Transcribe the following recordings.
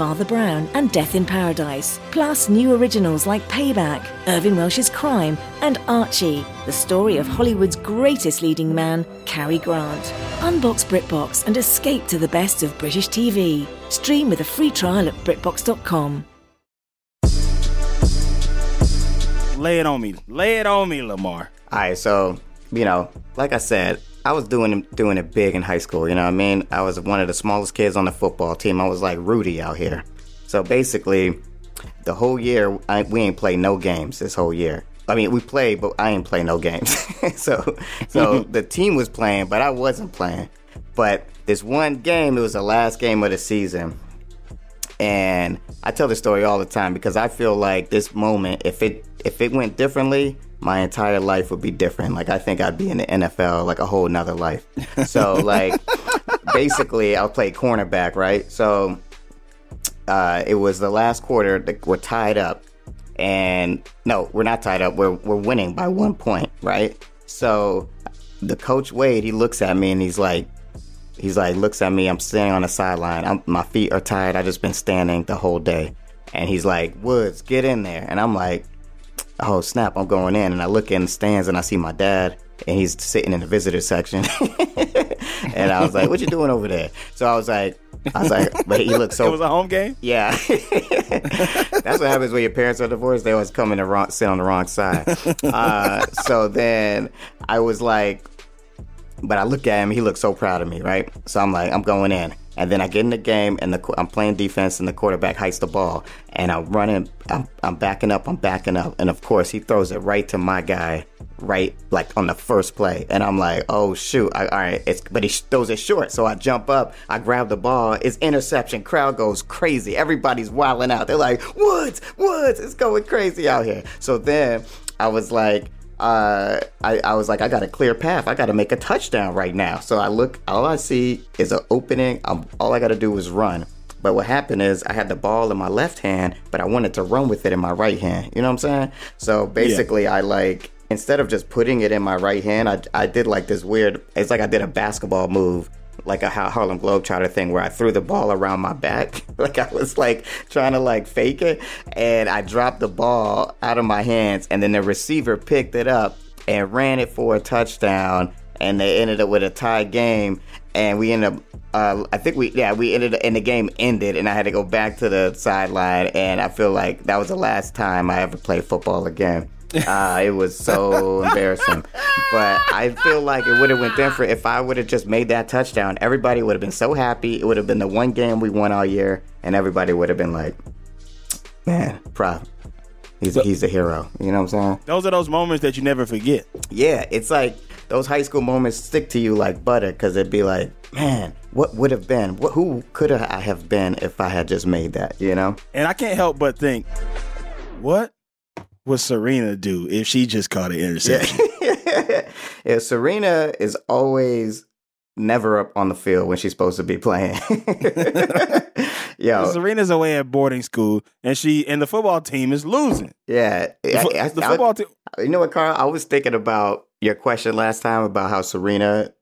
Father Brown, and Death in Paradise. Plus, new originals like Payback, Irvine Welsh's Crime, and Archie, the story of Hollywood's greatest leading man, Cary Grant. Unbox BritBox and escape to the best of British TV. Stream with a free trial at BritBox.com. Lay it on me. Lay it on me, Lamar. All right, so you know, like I said, I was doing doing it big in high school. You know what I mean? I was one of the smallest kids on the football team. I was like Rudy out here. So basically, the whole year I, we ain't played no games this whole year. I mean, we played, but I ain't play no games. so, so the team was playing, but I wasn't playing. But this one game, it was the last game of the season, and I tell this story all the time because I feel like this moment, if it if it went differently, my entire life would be different. Like I think I'd be in the NFL, like a whole nother life. So like basically, I'll play cornerback, right? So uh, it was the last quarter. that We're tied up, and no, we're not tied up. We're we're winning by one point, right? So the coach Wade, he looks at me and he's like, he's like, looks at me. I'm standing on the sideline. I'm, my feet are tired. I just been standing the whole day, and he's like, Woods, get in there. And I'm like, oh snap, I'm going in. And I look in the stands and I see my dad, and he's sitting in the visitor section. and I was like, what you doing over there? So I was like, I was like, but he looked so. It was a home game. Yeah, that's what happens when your parents are divorced. They always come in the wrong, sit on the wrong side. Uh, so then I was like, but I look at him. He looks so proud of me, right? So I'm like, I'm going in, and then I get in the game, and the, I'm playing defense, and the quarterback hikes the ball, and I'm running, I'm, I'm backing up, I'm backing up, and of course he throws it right to my guy, right like on the first play, and I'm like, oh shoot, I, all right, it's but he throws it short, so I jump up, I grab the ball, it's interception, crowd goes crazy, everybody's wilding out, they're like, Woods, Woods, it's going crazy out here. So then I was like uh, I, I was like, I got a clear path. I got to make a touchdown right now. So I look, all I see is an opening. I'm, all I got to do is run. But what happened is I had the ball in my left hand, but I wanted to run with it in my right hand. You know what I'm saying? So basically, I like, instead of just putting it in my right hand, I, I did like this weird, it's like I did a basketball move like a Harlem Globetrotter thing where I threw the ball around my back. like I was like trying to like fake it. And I dropped the ball out of my hands. And then the receiver picked it up and ran it for a touchdown. And they ended up with a tie game. And we ended up, uh, I think we, yeah, we ended up, and the game ended. And I had to go back to the sideline. And I feel like that was the last time I ever played football again. Uh, it was so embarrassing. But I feel like it would have went different if I would have just made that touchdown. Everybody would have been so happy. It would have been the one game we won all year, and everybody would have been like, "Man, proud. He's he's a hero." You know what I'm saying? Those are those moments that you never forget. Yeah, it's like those high school moments stick to you like butter because it'd be like, man, what would have been? What, who could I have been if I had just made that? You know? And I can't help but think, what would Serena do if she just caught an interception? yeah, Serena is always never up on the field when she's supposed to be playing. Yo, Serena's away at boarding school, and she and the football team is losing. yeah, The, fo- I- I- the football team. You know what, Carl? I was thinking about your question last time about how Serena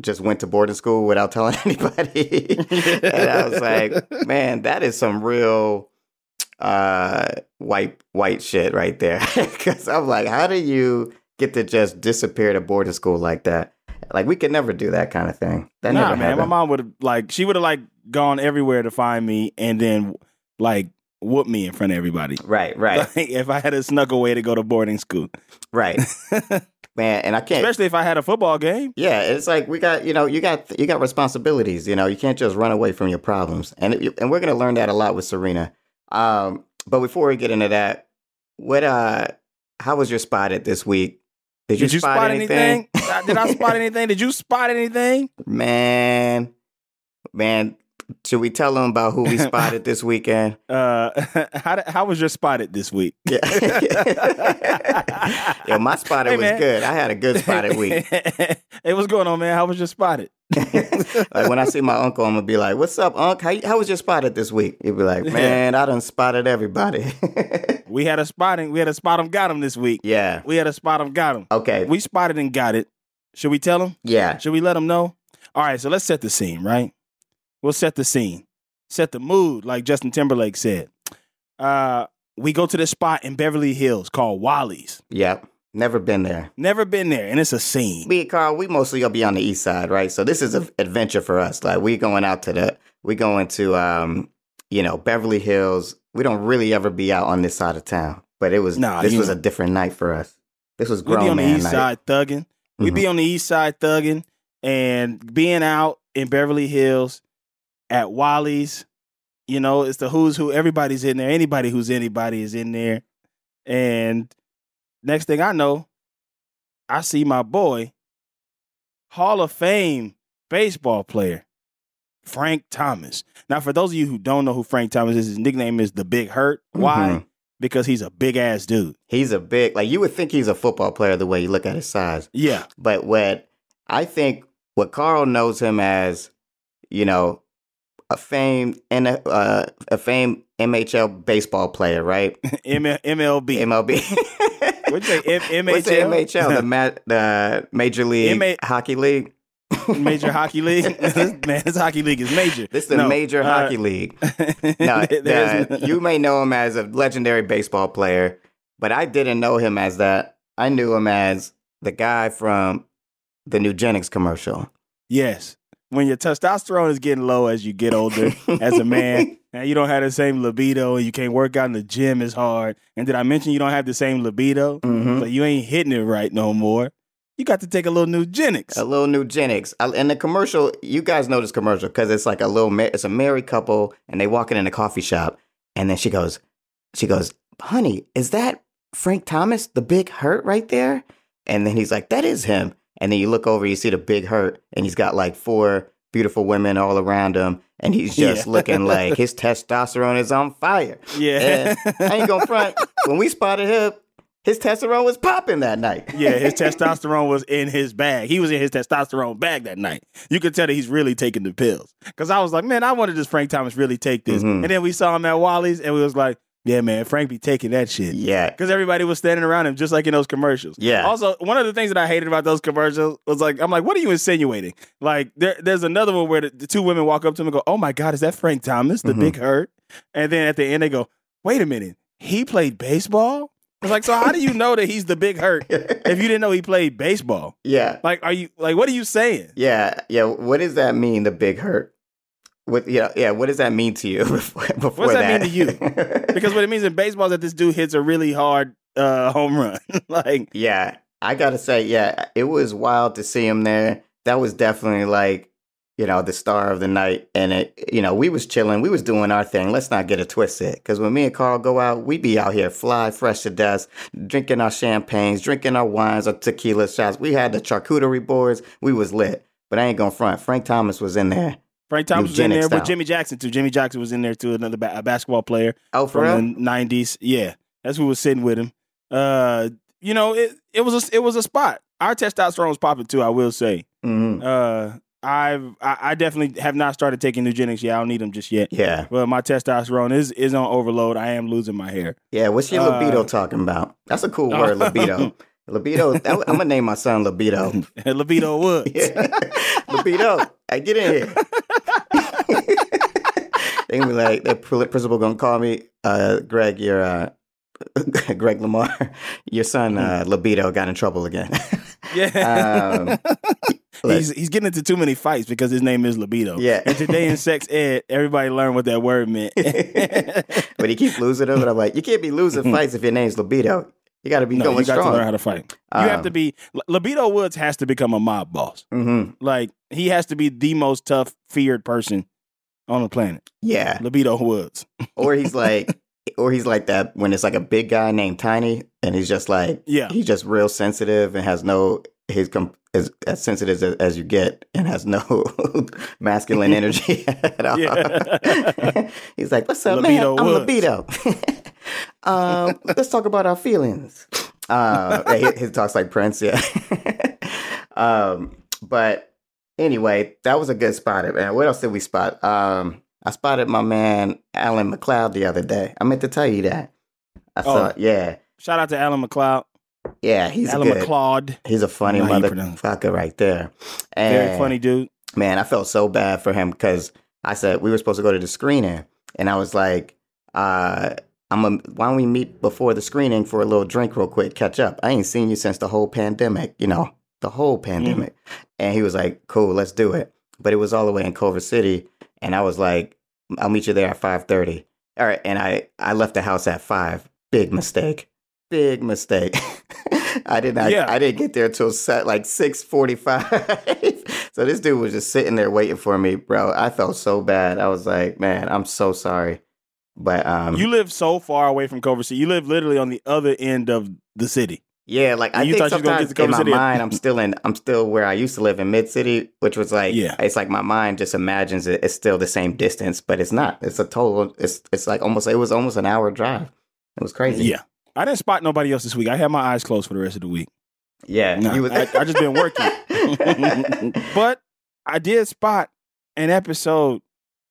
just went to boarding school without telling anybody. and I was like, man, that is some real uh white white shit right there. Cause I'm like, how do you get to just disappear to boarding school like that? Like we could never do that kind of thing. That nah, never man, my mom would have like she would have like gone everywhere to find me, and then like whoop me in front of everybody. Right, right, Like, if I had a snuck away to go to boarding school, right. Man, and I can't especially if I had a football game. Yeah, it's like we got you know you got you got responsibilities. You know you can't just run away from your problems, and it, and we're gonna learn that a lot with Serena. Um, but before we get into that, what uh, how was your spot at this week? Did you, Did you spot, anything? Did I spot anything? Did you spot anything? Man, man, should we tell them about who we spotted this weekend? Uh, how how was your spotted this week? Yeah, yeah, my spotted Hey, was man. good. I had a good spotted week. hey, what's going on, man? How was your spotted? like when I see my uncle, I'm gonna be like, "What's up, Unc? How, how was your spotted this week?" He'd be like, "Man, I done spotted everybody." We had a spotting. We had a spot him, got him this week. yeah. We had a spot him, got him. Okay. We spotted and got it. Should we tell him? yeah. Should we let him know? All right, so let's set the scene, right? We'll set the scene, set the mood, like Justin Timberlake said. Uh, we go to this spot in Beverly Hills called Wally's. Yep. Never been there. Never been there, and it's a scene. Me, Carl, we mostly gonna be on the east side, right? So this is an adventure for us. Like we going out to the, we going to, um, you know, Beverly Hills. We don't really ever be out on this side of town, but it was Nah, this was know. a different night for us. This was We grown be on the man east night. side thugging. We Mhm. be on the east side thugging and being out in Beverly Hills at Wally's. You know, it's the who's who. Everybody's in there. Anybody who's anybody is in there. And next thing I know, I see my boy, Hall of Fame baseball player, Frank Thomas. Now, for those of you who don't know who Frank Thomas is, his nickname is the Big Hurt. Why? Mhm. Because he's a big ass dude. He's a big, like you would think he's a football player the way you look at his size. Yeah. But what I think what Carl knows him as, you know, a famed and uh, a famed MHL baseball player, right? M- MLB. MLB. What'd you say? M- What's the MHL? MHL? the, ma- the Major League Hockey League. Major Hockey League. Man, this hockey league is major. This is the No, Major uh, Hockey League. No, you may know him as a legendary baseball player, but I didn't know him as that. I knew him as the guy from the Nugenix commercial. yes. When your testosterone is getting low as you get older, as a man, and you don't have the same libido, and you can't work out in the gym as hard. And did I mention you don't have the same libido? Mhm. So you ain't hitting it right no more. You got to take a little Nugenix. A little Nugenix. And the commercial, you guys know this commercial because it's like a little, it's a married couple and they walking in a coffee shop. And then she goes, she goes, honey, is that Frank Thomas, the big hurt right there? And then he's like, that is him. And then you look over, you see the big hurt, and he's got like four beautiful women all around him. And he's just Yeah. looking like his testosterone is on fire. Yeah. And I ain't gonna front. When we spotted him, his testosterone was popping that night. Yeah, his testosterone was in his bag. He was in his testosterone bag that night. You could tell that he's really taking the pills. Because I was like, man, I wanted this Frank Thomas really take this. Mhm. And then we saw him at Wally's and we was like, yeah, man, Frank be taking that shit. Yeah. Because everybody was standing around him just like in those commercials. Yeah. Also, one of the things that I hated about those commercials was like, I'm like, what are you insinuating? Like, there, there's another one where the, the two women walk up to him and go, oh my God, is that Frank Thomas, the Mhm. big hurt? And then at the end, they go, wait a minute, he played baseball? It's like, so how do you know that he's the big hurt if you didn't know he played baseball? yeah. Like, are you like, what are you saying? Yeah, yeah. What does that mean? The big hurt. What? Yeah, yeah. What does that mean to you before, before does that that? mean to you? Because what it means in baseball is that this dude hits a really hard uh, home run. like, yeah, I gotta say, yeah, it was wild to see him there. That was definitely like, you know, the star of the night. And it, you know, we was chilling, we was doing our thing. Let's not get it twisted, because when me and Carl go out, we be out here fly fresh to death, drinking our champagnes, drinking our wines, our tequila shots. We had the charcuterie boards. We was lit. But I ain't gonna front. Frank Thomas was in there. Frank Thomas was in there style. with Jimmy Jackson too. Jimmy Jackson was in there too, another ba- a basketball player Oh, for real? from the '90s. Yeah, that's who was sitting with him. Uh, you know, it it was a, it was a spot. Our testosterone was popping too. I will say. Mhm. Uh, I've I, I definitely have not started taking Nugenix yet. I don't need them just yet. Yeah. But my testosterone is is on overload. I am losing my hair. Yeah, what's your Uh, libido talking about? That's a cool word, libido. libido. that- I'm gonna name my son libido. Libido Woods. Yeah. libido. Hey, get in here. They gonna be like, the principal gonna call me, uh, Greg. Your uh, Greg Lamar. Your son, uh, libido, got in trouble again. Yeah. Um, he's he's getting into too many fights because his name is libido. Yeah. And today in sex ed, everybody learned what that word meant. but he keeps losing them, and I'm like, you can't be losing fights if your name's libido. You got to be no, going you got strong. to learn how to fight. You have Um, to be libido Woods has to become a mob boss. hmm Like he has to be the most tough, feared person on the planet. Yeah. Libido Woods. or he's like or he's like that when it's like a big guy named Tiny and he's just like Yeah. he's just real sensitive and has no his com- is as sensitive as, as you get and has no masculine energy at all. Yeah. he's like, "What's up, Libido man? I'm libido. um, let's talk about our feelings." Uh, he, he talks like Prince, yeah. um, but anyway, that was a good spot, man. What else did we spot? Um, I spotted my man Allan McLeod the other day. I meant to tell you that. I Oh. thought, yeah, Shout out to Allan McLeod. yeah, he's Alan good. McLeod. He's a funny pronounce motherfucker right there. And Very funny dude. man, I felt so bad for him because I said we were supposed to go to the screening, and I was like, uh, "I'm a, why don't we meet before the screening for a little drink real quick, catch up? I ain't seen you since the whole pandemic, you know, the whole pandemic." And he was like, "Cool, let's do it." But it was all the way in Culver City, and I was like, "I'll meet you there at 5.30. All right, and I I left the house at five. Big mistake. Big mistake. I did not. Yeah. I didn't get there till set like six forty five. so this dude was just sitting there waiting for me, bro. I felt so bad. I was like, man, I'm so sorry. But um, You live so far away from Culver City. You live literally on the other end of the city. Yeah, like I you think thought you gonna get sometimes in my City. mind, I'm still in. I'm still where I used to live in Mid City, which was like, Yeah. it's like my mind just imagines it, it's still the same distance, but it's not. It's a total. It's it's like almost. It was almost an hour drive. It was crazy. Yeah. I didn't spot nobody else this week. I had my eyes closed for the rest of the week. yeah. Nah, you was- I, I just been working. but I did spot an episode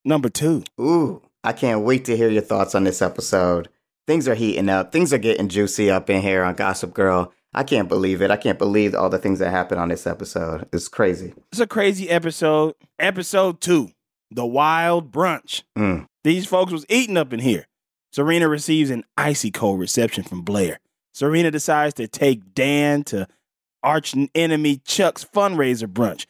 number two. Ooh, I can't wait to hear your thoughts on this episode. Things are heating up. Things are getting juicy up in here on Gossip Girl. I can't believe it. I can't believe all the things that happened on this episode. It's crazy. It's a crazy episode. Episode two, The Wild Brunch. Mm. These folks was eating up in here. Serena receives an icy cold reception from Blair. Serena decides to take Dan to arch enemy Chuck's fundraiser brunch.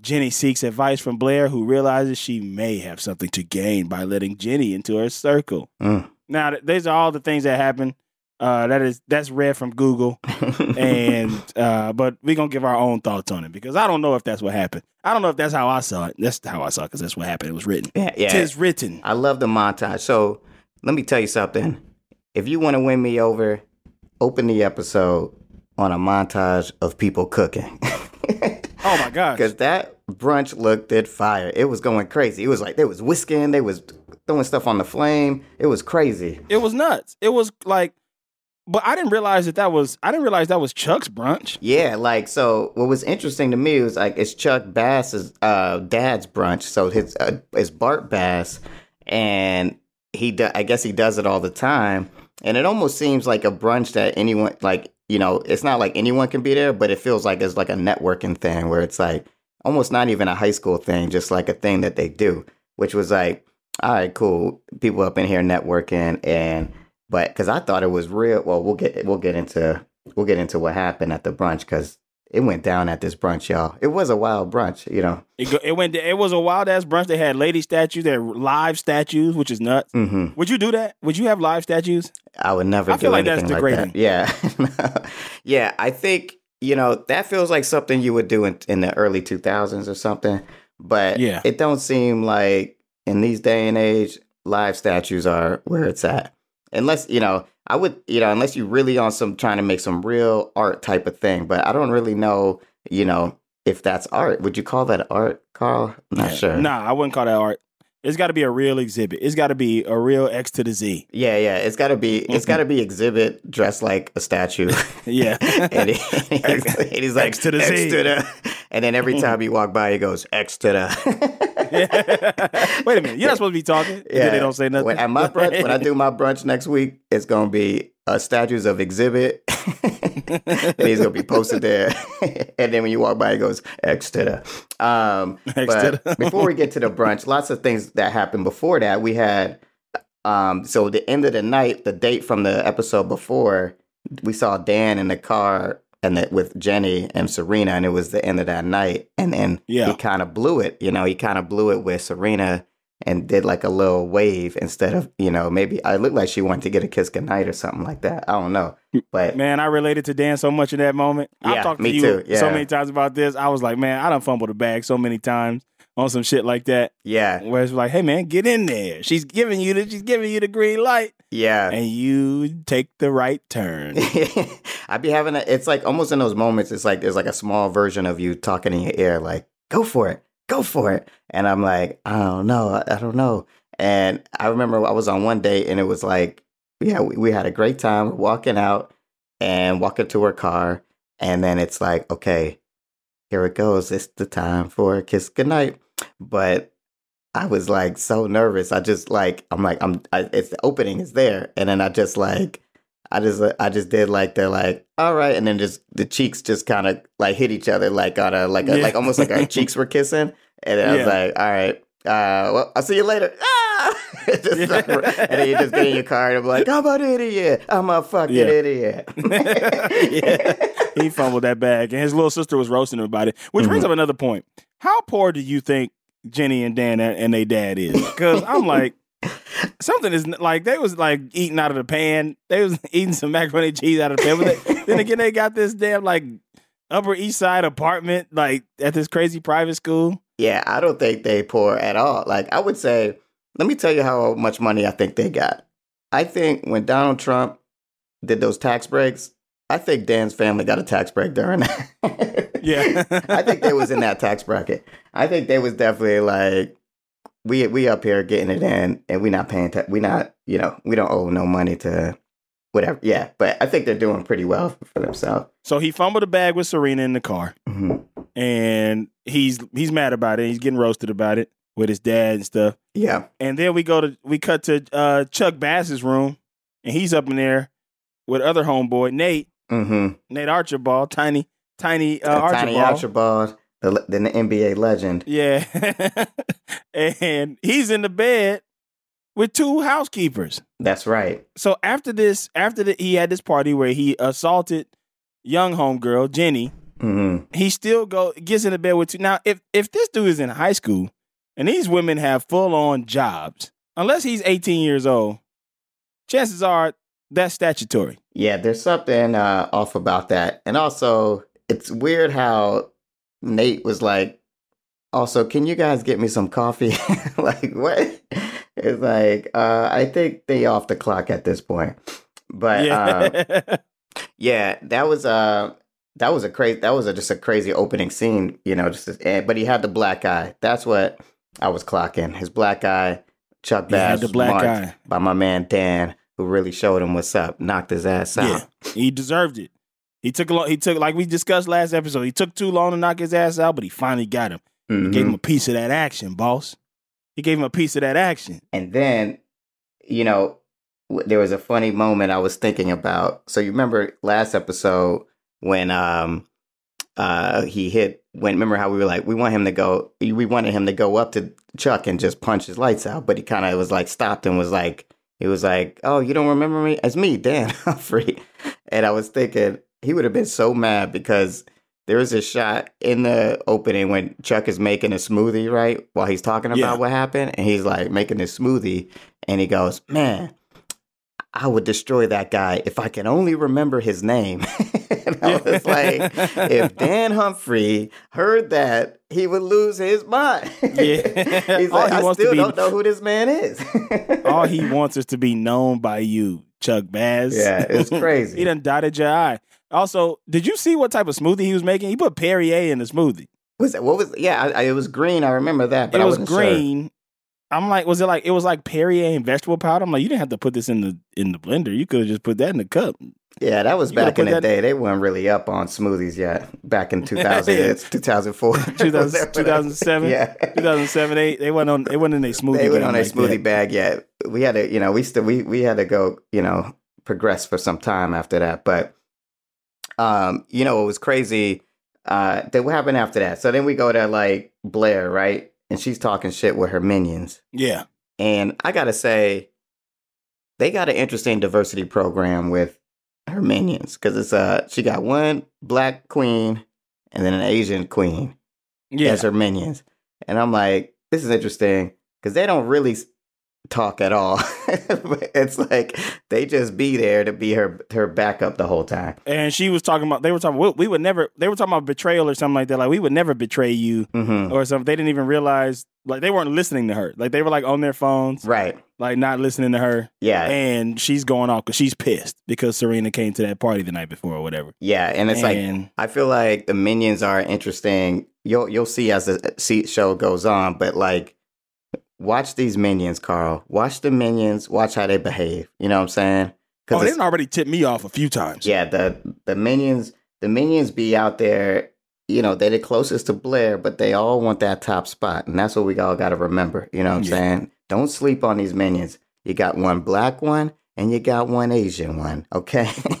Jenny seeks advice from Blair, who realizes she may have something to gain by letting Jenny into her circle. Mm. Now, these are all the things that happen. Uh, that is that's read from Google, and uh, but we're gonna give our own thoughts on it because I don't know if that's what happened. I don't know if that's how I saw it. That's how I saw it because that's what happened. It was written. yeah, yeah. Tis written. I love the montage. So let me tell you something. If you want to win me over, open the episode on a montage of people cooking. Oh my gosh! Because that brunch looked at fire. It was going crazy. It was like they was whisking, they was throwing stuff on the flame. It was crazy. It was nuts. It was like, but I didn't realize that that was. I didn't realize that was Chuck's brunch. Yeah, like so. What was interesting to me was like it's Chuck Bass's uh, dad's brunch. So his uh, it's Bart Bass, and he do, I guess he does it all the time. And it almost seems like a brunch that anyone like you know it's not like anyone can be there, but it feels like it's like a networking thing where it's like almost not even a high school thing, just like a thing that they do. Which was like, all right, cool, people up in here networking and. But because I thought it was real, well, we'll get we'll get into we'll get into what happened at the brunch because it went down at this brunch, y'all. It was a wild brunch, you know. It, go, it went. It was a wild ass brunch. They had lady statues. They had live statues, which is nuts. hmm Would you do that? Would you have live statues? I would never I do feel like that's anything like that. Yeah, yeah. I think you know that feels like something you would do in, in the early two thousands or something. But Yeah. it don't seem like in these day and age, live statues are where it's at. Unless you know, I would you know, unless you really on some trying to make some real art type of thing. But I don't really know, you know, if that's art. Would you call that art, Carl? I'm not Yeah. sure. Nah, I wouldn't call that art. It's got to be a real exhibit. It's got to be a real X to the Z. Yeah, yeah. It's gotta be it's Mm-hmm. gotta be exhibit dressed like a statue. Yeah. and, he- and he's like X to the X Z." to the and then every time you walk by he goes X to the Wait a minute. You're not supposed to be talking. Yeah. They don't say nothing. When, at my brunch, when I do my brunch next week, it's gonna be uh, statues of exhibit, and he's gonna be posted there. and then when you walk by, he goes X to the. Um, but before we get to the brunch, lots of things that happened before that. We had, um, so the end of the night, the date from the episode before, we saw Dan in the car and with Jenny and Serena, and it was the end of that night. And then Yeah. he kind of blew it. You know, he kind of blew it with Serena and did like a little wave instead of you know maybe I looked like she wanted to get a kiss goodnight or something like that. I don't know, but Man, I related to Dan so much in that moment. Yeah, I've talked to you too, so many times about this. I was like, man, I done fumbled the bag so many times on some shit like that. yeah, Where it's like, hey man, get in there. She's giving you the she's giving you the green light. yeah. And you take the right turn. I'd be having a, it's like almost in those moments, it's like there's like a small version of you talking in your ear, like, go for it, go for it. And I'm like, I don't know, I, don't know. And I remember I was on one date and it was like, yeah, we, we had a great time walking out and walking to her car. And then it's like, okay, here it goes. It's the time for a kiss goodnight. But I was like so nervous. I just like I'm like I'm. I, it's the opening is there, and then I just like I just I just did like they're like all right, and then just the cheeks just kind of like hit each other like on a like a, Yeah. like almost like our cheeks were kissing, and then I was like all right. Uh, well, I'll see you later. Ah! Yeah. like- and then you just get in your car and I'm like, I'm an idiot. I'm a fucking Yeah. idiot. yeah. He fumbled that bag, and his little sister was roasting him about it. Which brings Mhm. up another point. How poor do you think Jenny and Dan and, and their dad is? Because I'm like, something is like they was like eating out of the pan. They was eating some macaroni and cheese out of the pan. But they, then again, they got this damn like Upper East Side apartment, like at this crazy private school. Yeah, I don't think they poor at all. Like I would say, let me tell you how much money I think they got. I think when Donald Trump did those tax breaks, I think Dan's family got a tax break during that. Yeah. I think they was in that tax bracket. I think they was definitely like we we up here getting it in and we not paying ta- we not, you know, we don't owe no money to whatever. Yeah, but I think they're doing pretty well for themselves. So he fumbled a bag with Serena in the car. Mhm. and he's he's mad about it. He's getting roasted about it with his dad and stuff. Yeah. And then we go to we cut to uh, Chuck Bass's room, and he's up in there with other homeboy Nate Mhm. Nate Archibald, tiny tiny uh, Archibald. Tiny Archibald, the, the NBA legend. Yeah, and he's in the bed with two housekeepers. That's right. So after this, after the, he had this party where he assaulted young homegirl Jenny, hmm he still go gets in the bed with two. Now, if if this dude is in high school and these women have full on jobs, unless he's 18 years old, chances are that's statutory. Yeah, there's something uh, off about that. And also, it's weird how Nate was like, also, can you guys get me some coffee? like, what? It's like, uh, I think they off the clock at this point. But uh, yeah, yeah, that was uh that was a crazy that was a, just a crazy opening scene, you know, just and, but he had the black eye. That's what I was clocking. His black eye, Chuck Bass the black eye. by my man Dan, who really showed him what's up, knocked his ass out. yeah, he deserved it. He took a long. He took like we discussed last episode. He took too long to knock his ass out, but he finally got him. Mhm. Gave him a piece of that action, boss. He gave him a piece of that action. And then, you know, there was a funny moment I was thinking about. So you remember last episode when um uh he hit when remember how we were like we want him to go we wanted him to go up to Chuck and just punch his lights out, but he kind of was like stopped and was like he was like, "Oh, you don't remember me? It's me, Dan Humphrey." And I was thinking he would have been so mad because there was a shot in the opening when Chuck is making a smoothie, right? While he's talking about Yeah. what happened, and he's like making this smoothie, and he goes, "Man, I would destroy that guy if I can only remember his name." and I was like, if Dan Humphrey heard that, he would lose his mind. Yeah. he's like, he I still be- don't know who this man is. All he wants is to be known by you, Chuck Bass. yeah, it's crazy. he done dotted your eye. Also, did you see what type of smoothie he was making? He put Perrier in the smoothie. was it, what was? Yeah, I, I, it was green. I remember that, but it I was wasn't sure. green. I'm like, was it like it was like Perrier and vegetable powder? I'm like, you didn't have to put this in the in the blender. You could have just put that in the cup. Yeah, that was You back in the that- day. They weren't really up on smoothies yet. Back in 2000, Yeah. it's 2004, 2000 2007, Yeah, 2007, eight. They went on. They went in a smoothie. they went on a like smoothie that. bag. Yeah, we had to, you know, we still we we had to go, you know, progress for some time after that. But, um, you know, it was crazy. Uh, then what happened after that? So then we go to like Blair, right? And she's talking shit with her minions. Yeah, And I gotta say, they got an interesting diversity program with her minions because it's uh she got one black queen and then an Asian queen yeah. as her minions, and I'm like, this is interesting because they don't really talk at all. it's like they just be there to be her her backup the whole time. And she was talking about. They were talking. We, we would never. They were talking about betrayal or something like that. Like we would never betray you hmm or something. They didn't even realize. Like they weren't listening to her. Like they were like on their phones, Right? like not listening to her. Yeah, And she's going off because she's pissed because Serena came to that party the night before or whatever. yeah, and it's like I feel like the minions are interesting. You'll you'll see as the show goes on, but like watch these minions, Carl. Watch the minions. Watch how they behave. You know what I'm saying? oh, they've already tipped me off a few times. yeah, the the minions the minions be out there you know, they're the closest to Blair, but they all want that top spot. And that's what we all got to remember. You know what I'm Yeah. saying? Don't sleep on these minions. You got one black one and you got one Asian one. Okay.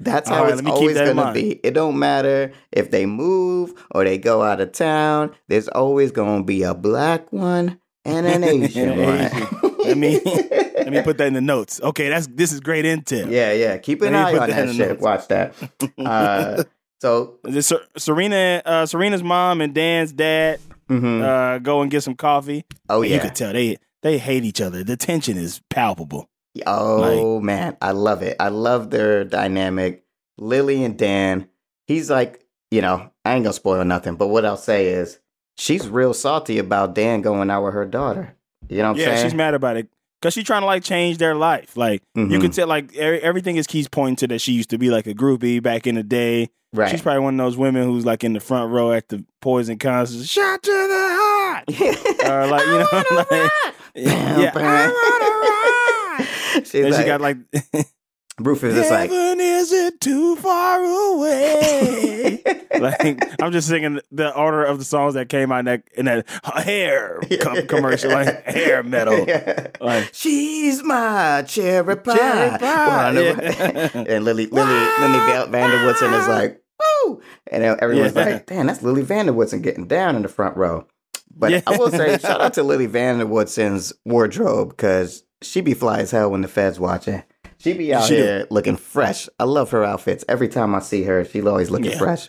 that's how right, it's let me keep always going to be. It don't matter if they move or they go out of town. There's always going to be a black one and an Asian And an one. Let me let me put that in the notes. Okay, that's this is great intel. Yeah, yeah. Keep an eye on that that shit. notes. Watch that. Uh, so, This Serena, uh, Serena's mom and Dan's dad mhm. uh, go and get some coffee. oh And yeah. You could tell they they hate each other. The tension is palpable. Oh man, I love it. I love their dynamic. Lily and Dan. He's like, you know, I ain't gonna spoil nothing, but what I'll say is she's real salty about Dan going out with her daughter. You know what I'm yeah, saying? she's mad about it because she's trying to like change their life. Like you Mhm. could tell, like e- everything is keeps pointing to that she used to be like a groupie back in the day. right. She's probably one of those women who's like in the front row at the Poison concert. Shot to the heart. or like you know, like, yeah, I wanna ride. She's Then like, she got like, Rufus is like, heaven isn't too far away. like I'm just singing the order of the songs that came out in that in that hair com- commercial, like hair metal. Like she's my cherry pie. Cherry pie, Wanna- yeah. and Lily, Lily, Lily Val- van der Woodsen is like, woo! And everyone's Yeah. like, damn, that's Lily van der Woodsen getting down in the front row. But Yeah. I will say, shout out to Lily van der Woodsen's wardrobe because she be fly as hell when the Fed's watching. She be out She do. here looking fresh. I love her outfits. Every time I see her, she's always looking Yeah. fresh.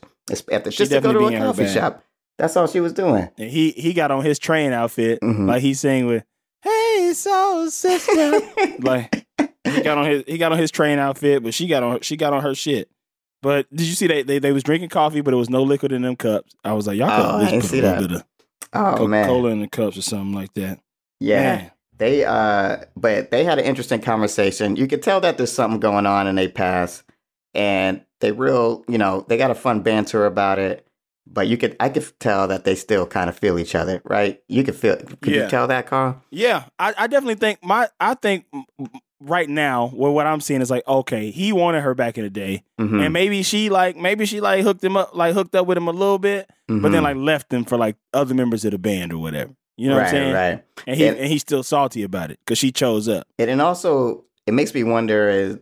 After She just to go to a coffee shop. That's all she was doing. and he he got on his train outfit, Mhm. like he sang with "Hey Soul Sister." like he got on his he got on his train outfit, but she got on she got on her shit. But did you see they they, they was drinking coffee, but it was no liquid in them cups. I was like, y'all Oh, could I at least put see a little that. bit of Oh Coca Cola in the cups or something like that. yeah. Man. They uh but they had an interesting conversation. You could tell that there's something going on in they past and they real, you know, they got a fun banter about it. But you could I could tell that they still kind of feel each other, right? You could feel could Yeah. you tell that, Carl? Yeah, I, I definitely think my I think right now well, what I'm seeing is like okay, he wanted her back in the day, Mhm, and maybe she like maybe she like hooked him up like hooked up with him a little bit, but then mhm. like left him for like other members of the band or whatever. You know right, what I'm saying? right. And he And- and he's still salty about it because she chose up. And then also it makes me wonder is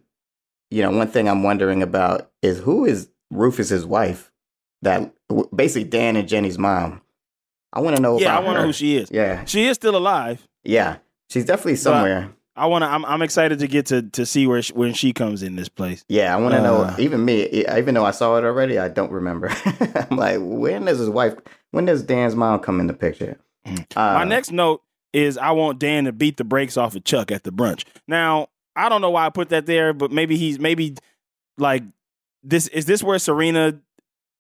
you know, one thing I'm wondering about is who is Rufus's wife? That basically Dan and Jenny's mom. I want to know Yeah, I want to know who she is. Yeah. She is still alive. Yeah. She's definitely somewhere. I want to. I'm, I'm excited to get to to see where she, when she comes in this place. Yeah, I want to know. Uh, Even me, even though I saw it already, I don't remember. I'm like, when does his wife? When does Dan's mom come in the picture? Uh. My next note is I want Dan to beat the brakes off of Chuck at the brunch. Now I don't know why I put that there, but maybe he's maybe like this. Is this where Serena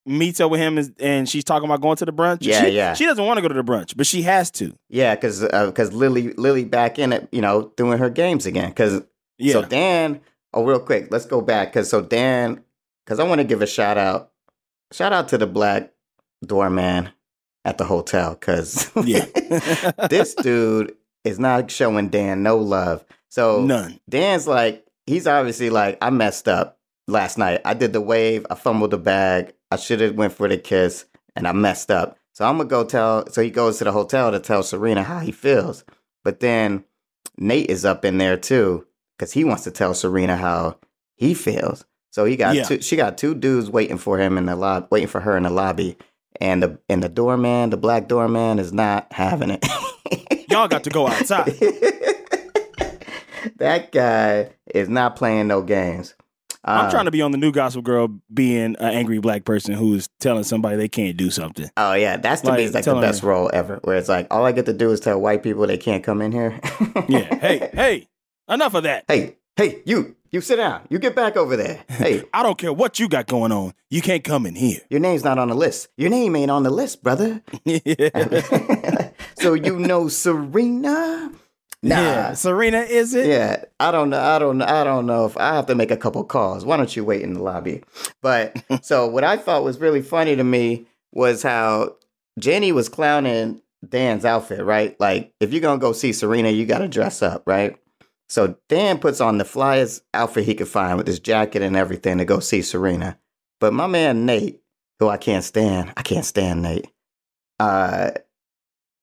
meets up with him and she's talking about going to the brunch? Yeah, She- yeah. She doesn't want to go to the brunch, but she has to. yeah, because because Lily Lily back in it, you know, doing her games again. Because Yeah, so Dan. Oh, real quick, let's go back because so Dan, because I want to give a shout out, shout out to the black doorman at the hotel because yeah. this dude is not showing Dan no love. So none. Dan's like, he's obviously like, I messed up last night. I did the wave, I fumbled the bag, I should have went for the kiss, and I messed up. So I'm gonna go tell. So he goes to the hotel to tell Serena how he feels. But then Nate is up in there too because he wants to tell Serena how he feels. So he got Yeah. two. She got two dudes waiting for him in the lobby, waiting for her in the lobby. And the and the doorman, the black doorman, is not having it. Y'all got to go outside. that guy is not playing no games. I'm uh, trying to be on the new Gossip Girl, being an angry black person who's telling somebody they can't do something. Oh yeah, that's to me Like, is like the best her- role ever. Where it's like all I get to do is tell white people they can't come in here. Yeah. hey, hey, enough of that. hey, hey, you, you sit down. You get back over there. Hey, I don't care what you got going on. You can't come in here. your name's not on the list. Your name ain't on the list, brother. so you know Serena? Nah. Yeah. Serena, is it? Yeah, I don't know. I don't. Know. I don't know if I have to make a couple calls. Why don't you wait in the lobby? But so what I thought was really funny to me was how Jenny was clowning Dan's outfit. Right, like if you're gonna go see Serena, you got to dress up, right? So Dan puts on the flyest outfit he could find with his jacket and everything to go see Serena. But my man Nate, who I can't stand, I can't stand Nate. Uh,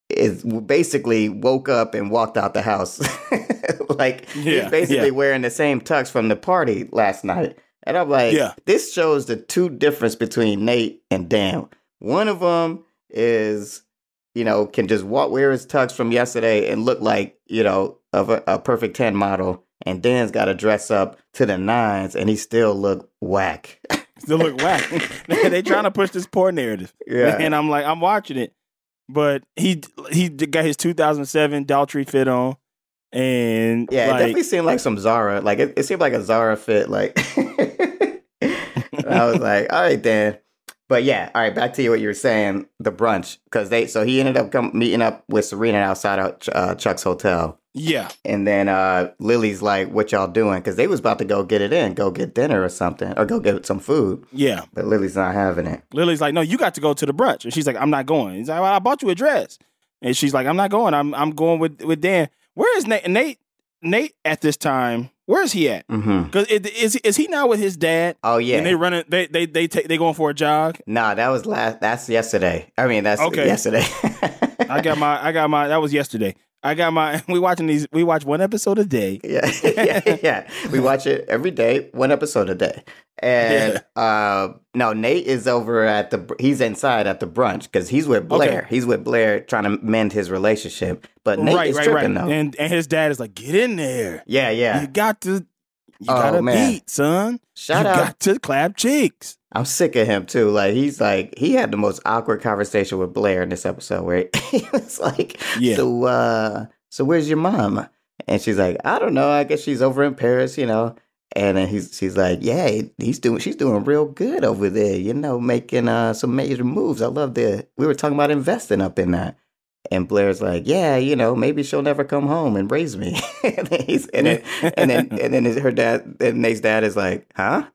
is basically woke up and walked out the house. like Yeah, he's basically yeah. wearing the same tux from the party last night. And I'm like, Yeah. this shows the two difference between Nate and Dan. One of them is, you know, can just walk wear his tux from yesterday and look like, you know, of a, a perfect 10 model. And Dan's got to dress up to the nines and he still look whack. Still look whack. they trying to push this poor narrative. Yeah. And I'm like, I'm watching it. But he he got his 2007 Daltrey fit on. And Yeah, it definitely seemed like some Zara. Like it, it seemed like a Zara fit. Like I was like, all right, then. But yeah, all right. Back to you what you were saying, the brunch, because they. So he ended up come, meeting up with Serena outside of uh, Chuck's hotel, yeah. and then uh, Lily's like, "What y'all doing?" Because they was about to go get it in, go get dinner or something, or go get some food. Yeah. But Lily's not having it. Lily's like, no, you got to go to the brunch. And she's like, I'm not going. He's like, well, I bought you a dress. And she's like, I'm not going. I'm I'm going with with Dan. Where is Nate? Nate Nate at this time? Where is he at? mm-hmm Because is is he now with his dad? Oh yeah. And they running. They they they take they going for a jog. Nah, that was last. That's yesterday. I mean, that's Okay. yesterday. I got my I got my that was yesterday. I got my we watching these we watch one episode a day. Yeah, yeah, yeah. We watch it every day, one episode a day. And uh, no, Nate is over at the. He's inside at the brunch because he's with Blair. Okay. He's with Blair trying to mend his relationship. But Nate right, is right, tripping right. though. And and his dad is like, get in there. yeah, yeah. You got to you Oh, gotta man. beat, son. Shout you out. got to clap cheeks. I'm sick of him too. Like he's like he had the most awkward conversation with Blair in this episode where he was like, Yeah. "So, uh, so where's your mom?" And she's like, "I don't know. I guess she's over in Paris, you know." And then he's she's like, "Yeah, he's doing she's doing real good over there, you know, making uh some major moves. I love the we were talking about investing up in that." And Blair's like, "Yeah, you know, maybe she'll never come home and raise me." and then he's and then and then and then her dad, then Nate's dad is like, "Huh?"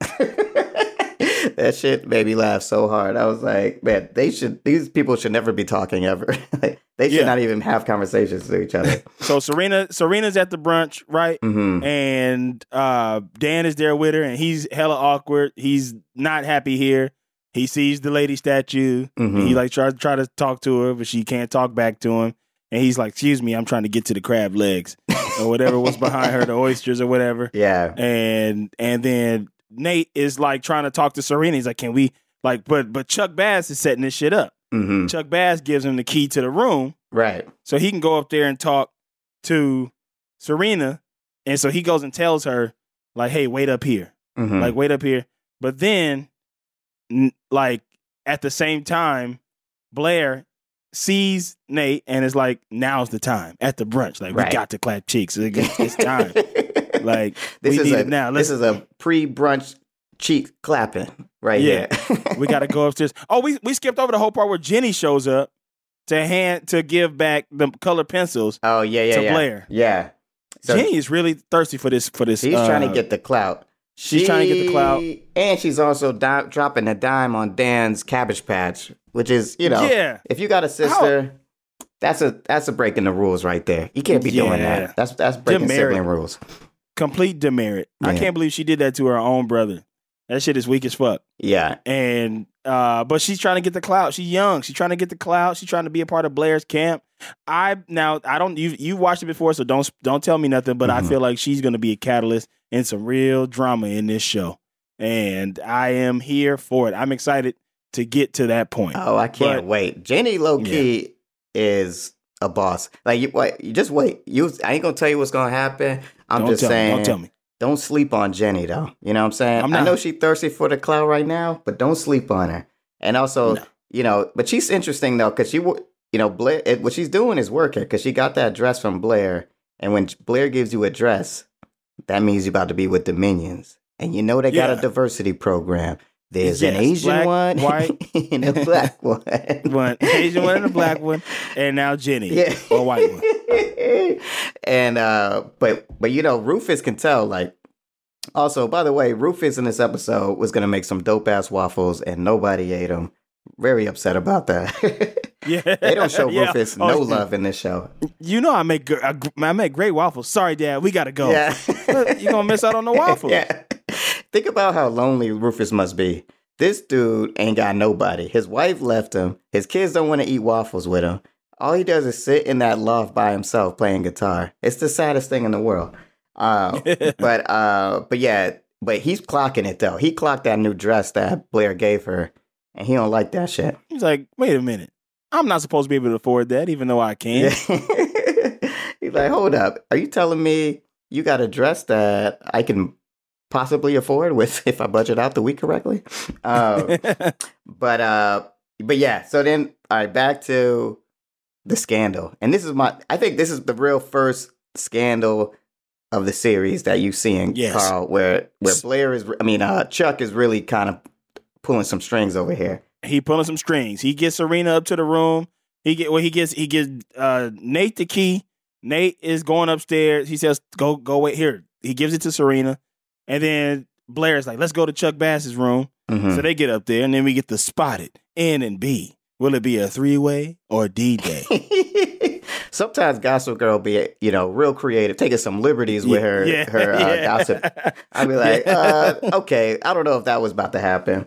that shit made me laugh so hard. I was like, "Man, they should. These people should never be talking ever. Like, they should Yeah. not even have conversations with each other." So Serena Serena's at the brunch, right? hmm and uh Dan is there with her, and he's hella awkward. He's not happy here. He sees the lady statue. Mhm. He like tries to try to talk to her, but she can't talk back to him. And he's like, "Excuse me, I'm trying to get to the crab legs or whatever was behind her, the oysters or whatever." Yeah. And and then Nate is like trying to talk to Serena. He's like, "Can we like?" But but Chuck Bass is setting this shit up. hmm Chuck Bass gives him the key to the room Right. so he can go up there and talk to Serena. And so he goes and tells her, like, hey, wait up here. hmm Like, wait up here. But then, n- like, at the same time, Blair sees Nate and is like, now's the time at the brunch. Like, Right. we got to clap cheeks. It's, it's time. like, this we is a now. this Let's, is a pre-brunch cheek clapping right Yeah. here. we got to go upstairs. Oh, we, we skipped over the whole part where Jenny shows up to hand to give back the color pencils. Oh yeah, yeah, To yeah. Blair. Yeah. So Jenny is really thirsty for this. For this, she's trying to uh, get the clout. she's trying to get the clout. And she's also di- dropping a dime on Dan's Cabbage Patch, which is you know, Yeah. if you got a sister, that's a that's a breaking the rules right there. You can't be doing that. That's that's breaking sibling rules. Complete demerit. I can't believe she did that to her own brother. That shit is weak as fuck. Yeah, And uh, but she's trying to get the clout. She's young. She's trying to get the clout. She's trying to be a part of Blair's camp. I now I don't you you watched it before, so don't don't tell me nothing. But Mhm. I feel like she's gonna be a catalyst in some real drama in this show, and I am here for it. I'm excited to get to that point. Oh, I can't But- wait. Jenny low key is a boss. Like you, wait, you just wait. You, I ain't gonna tell you what's gonna happen. I'm don't just saying. Me, don't tell me. Don't sleep on Jenny though. You know what I'm saying? I'm I know she's thirsty for the clout right now, but don't sleep on her. And also, No. you know, but she's interesting though because she, you know, Blair. It, what she's doing is working because she got that dress from Blair, and when Blair gives you a dress, that means you're about to be with the minions, and you know they got a diversity program. There's an Asian black, one, white. and a black one. One Asian one and a black one, and now Jenny, Yeah. a white one. and uh but but you know, Rufus can tell like also, by the way, Rufus in this episode was gonna make some dope ass waffles and nobody ate them. Very upset about that. Yeah, they don't show Yeah. Rufus Oh, no love in this show. You know I make I make great waffles. Sorry, Dad, we gotta go. Yeah. You're gonna miss out on the waffles. yeah. Think about how lonely Rufus must be. this dude ain't got nobody. His wife left him. His kids don't want to eat waffles with him. All he does is sit in that loft by himself playing guitar. It's the saddest thing in the world. Uh, but uh, but yeah, but he's clocking it though. He clocked that new dress that Blair gave her, and he don't like that shit. He's like, wait a minute. I'm not supposed to be able to afford that, even though I can. he's like, hold up. Are you telling me you got a dress that I can possibly afford with if I budget out the week correctly? Um, but uh, but yeah. So then, all right, back to the scandal, and this is my. I think this is the real first scandal of the series that you seeing, Yes. Carl, where where Blair is. I mean, uh, Chuck is really kind of pulling some strings over here. he pulling some strings. He gets Serena up to the room. He get well. He gets he gets uh, Nate the key. Nate is going upstairs. He says, "Go go wait here." He gives it to Serena, and then Blair is like, "Let's go to Chuck Bass's room." Mhm. So they get up there, and then we get the spotted N and B. Will it be a three way or D day? Sometimes Gossip Girl be you know real creative, taking some liberties with her Yeah, her uh, yeah. gossip. I'd be like, uh, okay, I don't know if that was about to happen.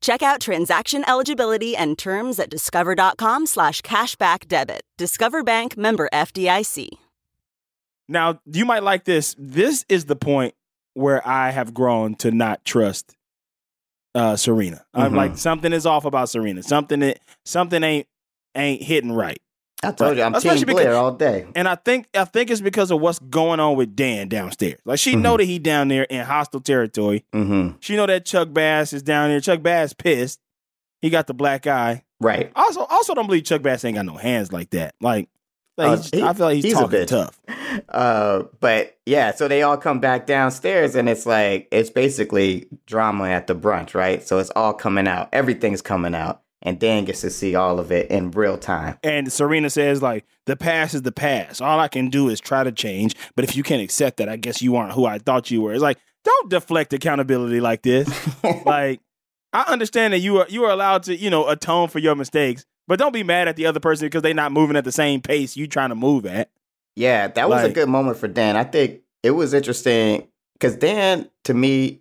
Check out transaction eligibility and terms at discover.com slash cashback debit. Discover Bank member FDIC. now you might like this. This is the point where I have grown to not trust uh, Serena. I'm Mhm. like something is off about Serena. Something that something ain't ain't hitting right. I told you, I'm Especially Team Blair because- all day. And I think I think it's because of what's going on with Dan downstairs. Like she know that he down there in hostile territory. hmm She know that Chuck Bass is down there. Chuck Bass pissed. He got the black eye. Right. Also, also don't believe Chuck Bass ain't got no hands like that. Like, like Uh, he- I feel like he's, he's a bit tough. Uh, but yeah, so they all come back downstairs, and it's like it's basically drama at the brunch, right? So it's all coming out. Everything's coming out, and Dan gets to see all of it in real time. And Serena says, like, the past is the past. All I can do is try to change. But if you can't accept that, I guess you aren't who I thought you were. It's like, don't deflect accountability like this. like, I understand that you are you are allowed to, you know, atone for your mistakes, but don't be mad at the other person because they're not moving at the same pace you trying to move at. Yeah, that was a good moment for Dan. I think it was interesting because Dan, to me,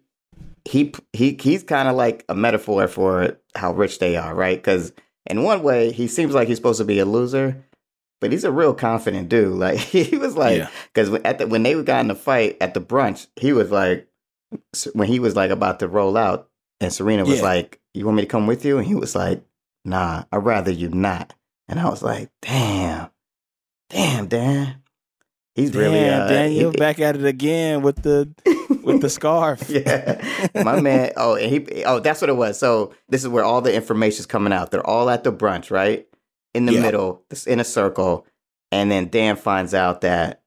he he he's kind of like a metaphor for how rich they are, right? Because in one way, he seems like he's supposed to be a loser, but he's a real confident dude. Like he was like, Yeah. because at the, when they got in the fight at the brunch, he was like, when he was like about to roll out, and Serena was Yeah. like, "You want me to come with you?" And he was like, "Nah, I'd rather you not." And I was like, "Damn, damn, Dan." He's really Damn, uh, Daniel he- back at it again with the with the scarf. yeah, my man. Oh, and he. Oh, that's what it was. So this is where all the information's coming out. They're all at the brunch, right? In the Yeah. middle, in a circle, and then Dan finds out that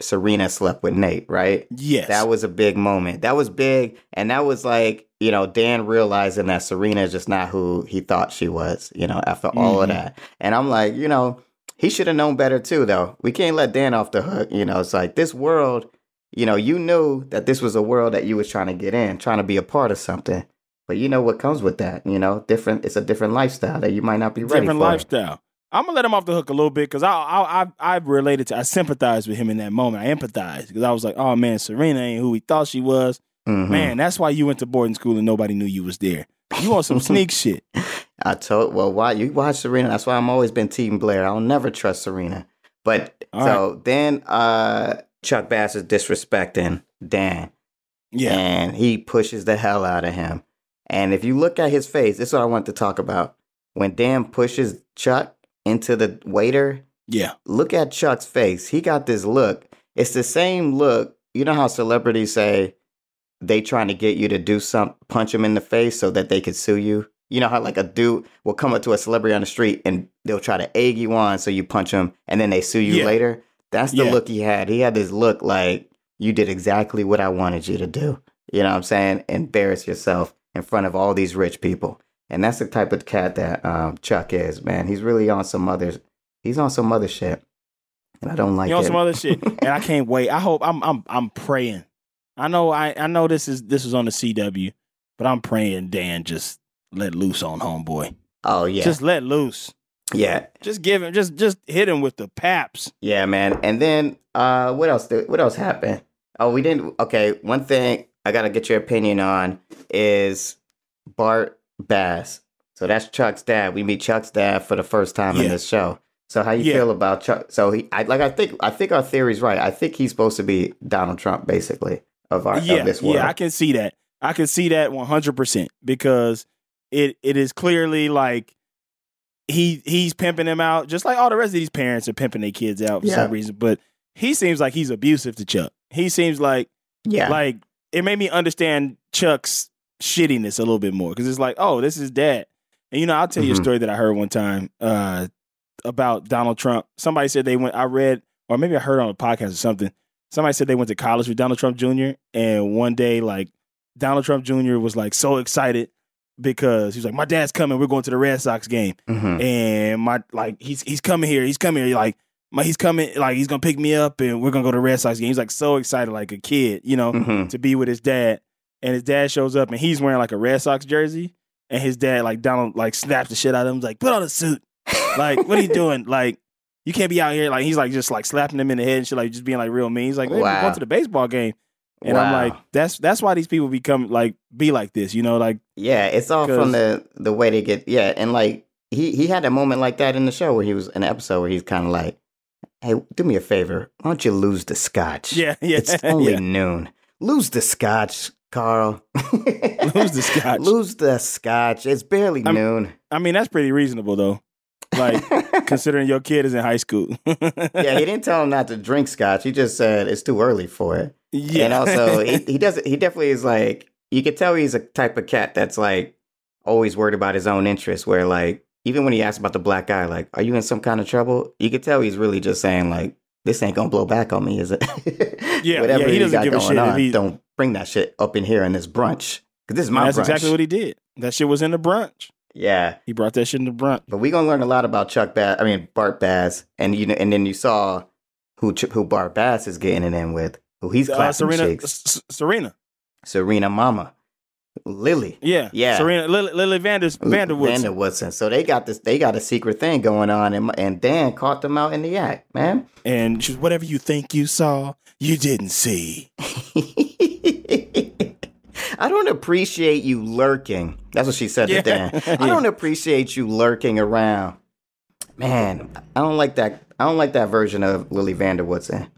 Serena slept with Nate, right? Yes. That was a big moment. That was big, and that was like you know Dan realizing that Serena is just not who he thought she was. You know, after all of Mhm. that, and I'm like, you know, he should have known better too. Though we can't let Dan off the hook. You know, it's like this world. You know, you knew that this was a world that you was trying to get in, trying to be a part of something. But you know what comes with that. You know, different. It's a different lifestyle that you might not be ready for. different for. lifestyle. I'm gonna let him off the hook a little bit because I, I I I related to I sympathized with him in that moment. I empathized because I was like, oh man, Serena ain't who we thought she was. Mhm. Man, that's why you went to boarding school and nobody knew you was there. You want some sneak shit? I told well why you watch Serena. That's why I'm always been Team Blair. I'll never trust Serena. But All so then uh Chuck Bass is disrespecting Dan. Yeah, And he pushes the hell out of him. And if you look at his face, this is what I want to talk about. When Dan pushes Chuck into the waiter, Yeah. look at Chuck's face. He got this look. It's the same look. You know how celebrities say they trying to get you to do some punch them in the face so that they could sue you. You know how like a dude will come up to a celebrity on the street and they'll try to egg you on so you punch them and then they sue you Yeah. later. That's the Yeah. look he had. He had this look like you did exactly what I wanted you to do. You know what I'm saying? Embarrass yourself in front of all these rich people. And that's the type of cat that um, Chuck is, man. He's really on some other he's on some other shit. And I don't like you on some other shit, and I can't wait. I hope I'm I'm I'm praying. I know I I know this is this is on the CW, but I'm praying Dan just let loose on homeboy. oh yeah. Just let loose. Yeah. Just give him just just hit him with the paps. Yeah, man. And then uh what else did, what else happened? Oh, we didn't okay, one thing I got to get your opinion on is Bart Bass. So that's Chuck's dad. We meet Chuck's dad for the first time in this show. So how you Yeah. feel about Chuck? So he I like I think I think our theory's right. I think he's supposed to be Donald Trump basically of our yeah, of this world. yeah, I can see that. I can see that 100 percent because it it is clearly like he he's pimping them out, just like all the rest of these parents are pimping their kids out for Yeah. some reason. But he seems like he's abusive to Chuck. He seems like yeah. like it made me understand Chuck's shittiness a little bit more because it's like, oh, this is dad. And you know, I'll tell you a Mhm. story that I heard one time uh, about Donald Trump. Somebody said they went. I read, or maybe I heard on a podcast or something. Somebody said they went to college with Donald Trump Jr. And one day, like Donald Trump Jr. was like so excited because he was like, "My dad's coming. We're going to the Red Sox game." Mhm. and my like he's he's coming here. He's coming here. Like my he's coming. Like he's gonna pick me up, and we're gonna go to the Red Sox game. He's like so excited, like a kid, you know, Mhm. to be with his dad. And his dad shows up, and he's wearing like a Red Sox jersey. And his dad, like Donald, like snaps the shit out of him. He's like, "Put on a suit." Like, what are you doing? Like, you can't be out here. Like, he's like just like slapping him in the head and shit, like just being like real mean. He's like, "Hey, we're Wow. going to the baseball game." And I'm Wow. like, that's that's why these people become like be like this, you know, like Yeah, it's all from the the way they get. Yeah, and like he he had a moment like that in the show where he was in an episode where he's kind of like, "Hey, do me a favor. Why don't you lose the scotch? yeah, yeah, it's only yeah. noon. Lose the scotch, Carl. Lose the scotch. Lose the scotch. It's barely I'm- noon. I mean, that's pretty reasonable though. Like considering your kid is in high school. yeah, he didn't tell him not to drink scotch. He just said it's too early for it. yeah. And also, he, he doesn't. He definitely is like you could tell he's a type of cat that's like always worried about his own interests. Where like even when he asked about the black guy, like, "Are you in some kind of trouble?" You could tell he's really just saying like, "This ain't gonna blow back on me, is it?" Yeah, whatever yeah, he doesn't got give a shit on, he- don't bring that shit up in here in this brunch because this is my that's brunch. exactly what he did. That shit was in the brunch. Yeah. He brought that shit in the brunch. But we're gonna learn a lot about Chuck Bass. I mean Bart Bass, and you know, and then you saw who Ch- who Bart Bass is getting it in with, who he's Uh, clapping Serena, shakes. Serena, Serena Mama, Lily, yeah, Yeah. Serena, Lily, Lily Vanders, van der Woodsen. Vanderwoodson. So they got this. They got a secret thing going on, and and Dan caught them out in the act, man. and she's whatever you think you saw, you didn't see. I don't appreciate you lurking. That's what she said Yeah. to Dan. I don't appreciate you lurking around. Man, I don't like that. I don't like that version of Lily van der Woodsen.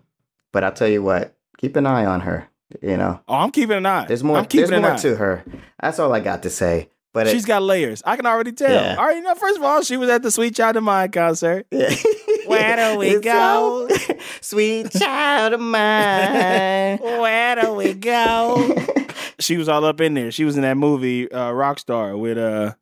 But I'll tell you what, keep an eye on her. You know, Oh, I'm keeping an eye. there's more. I'm keeping There's an more eye. to her. That's all I got to say. But She's got layers. I can already tell. Yeah. I already know. First of all, she was at the Sweet Child of Mine concert. it, Where do we It's go? so- sweet child of mine. Where do we go? she was all up in there. She was in that movie uh, Rockstar with uh,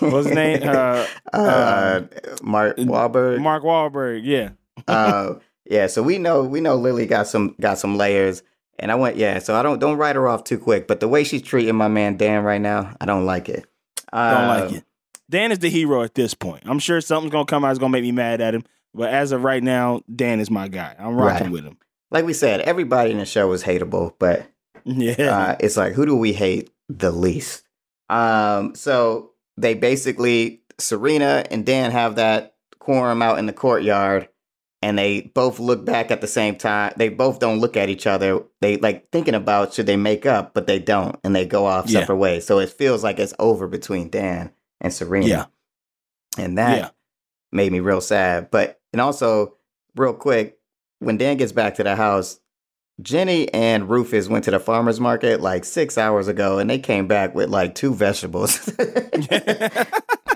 what's his name? Uh, uh, Mark Wahlberg. Mark Wahlberg. Yeah. uh, yeah, so we know we know Lily got some got some layers, and I went yeah. So I don't don't write her off too quick, but the way she's treating my man Dan right now, I don't like it. Uh, Don't like it. Dan is the hero at this point. I'm sure something's gonna come out that's gonna make me mad at him. But as of right now, Dan is my guy. I'm rocking Right. with him. Like we said, everybody in the show is hateable, but Yeah. uh, it's like who do we hate the least? Um, so they basically Serena and Dan have that quorum out in the courtyard, and they both look back at the same time. They both don't look at each other. They like thinking about should they make up, but they don't, and they go off Yeah. separate ways. So it feels like it's over between Dan and Serena. Yeah. and that Yeah. made me real sad. But and also real quick, when Dan gets back to the house, Jenny and Rufus went to the farmer's market like six hours ago and they came back with like two vegetables. I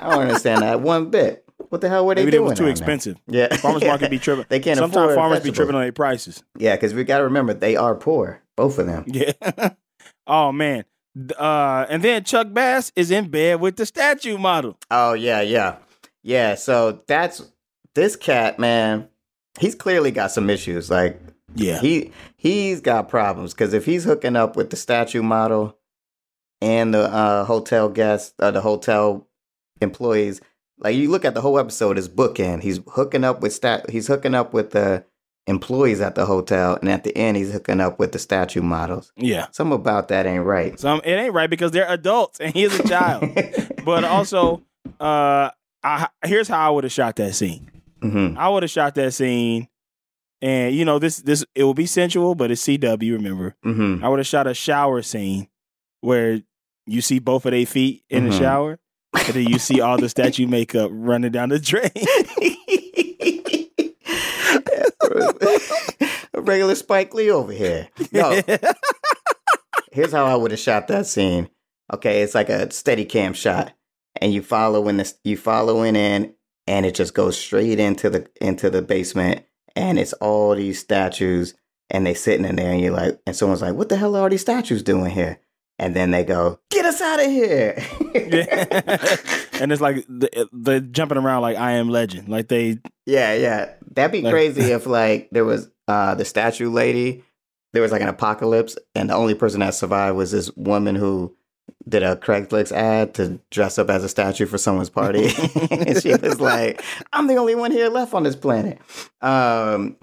don't understand that one bit. What the hell were they Maybe they doing? was too down there? expensive. Yeah, Farmers market be tripping. They can't Sometimes afford farmers be tripping on their prices. Yeah, because we got to remember they are poor, both of them. Yeah. oh man. Uh, and then Chuck Bass is in bed with the statue model. Oh yeah, yeah, yeah. So that's this cat, man. He's clearly got some issues. Like Yeah. he he's got problems because if he's hooking up with the statue model and the uh, hotel guests, uh, the hotel employees, like you look at the whole episode as bookend. He's hooking up with stat. He's hooking up with the employees at the hotel, and at the end, he's hooking up with the statue models. yeah. Something about that ain't right. Some it ain't right because they're adults and he is a child. but also, uh, I, here's how I would have shot that scene. hmm I would have shot that scene, and you know this this it will be sensual, but it's CW. Remember, hmm I would have shot a shower scene where you see both of their feet in the Mhm. shower, and then you see all the statue makeup running down the drain. a regular Spike Lee over here. No, here's how I would have shot that scene. Okay, it's like a steady cam shot, and you follow in this, you following in, and it just goes straight into the into the basement, and it's all these statues, and they sitting in there, and you're like, and someone's like, "What the hell are these statues doing here?" And then they go, "Get us out of here!" and it's like the, the jumping around like I am legend. Like they Yeah, yeah. That'd be Like- crazy if like there was uh the statue lady, there was like an apocalypse and the only person that survived was this woman who did a Craigslist ad to dress up as a statue for someone's party. and she was like, I'm the only one here left on this planet. Um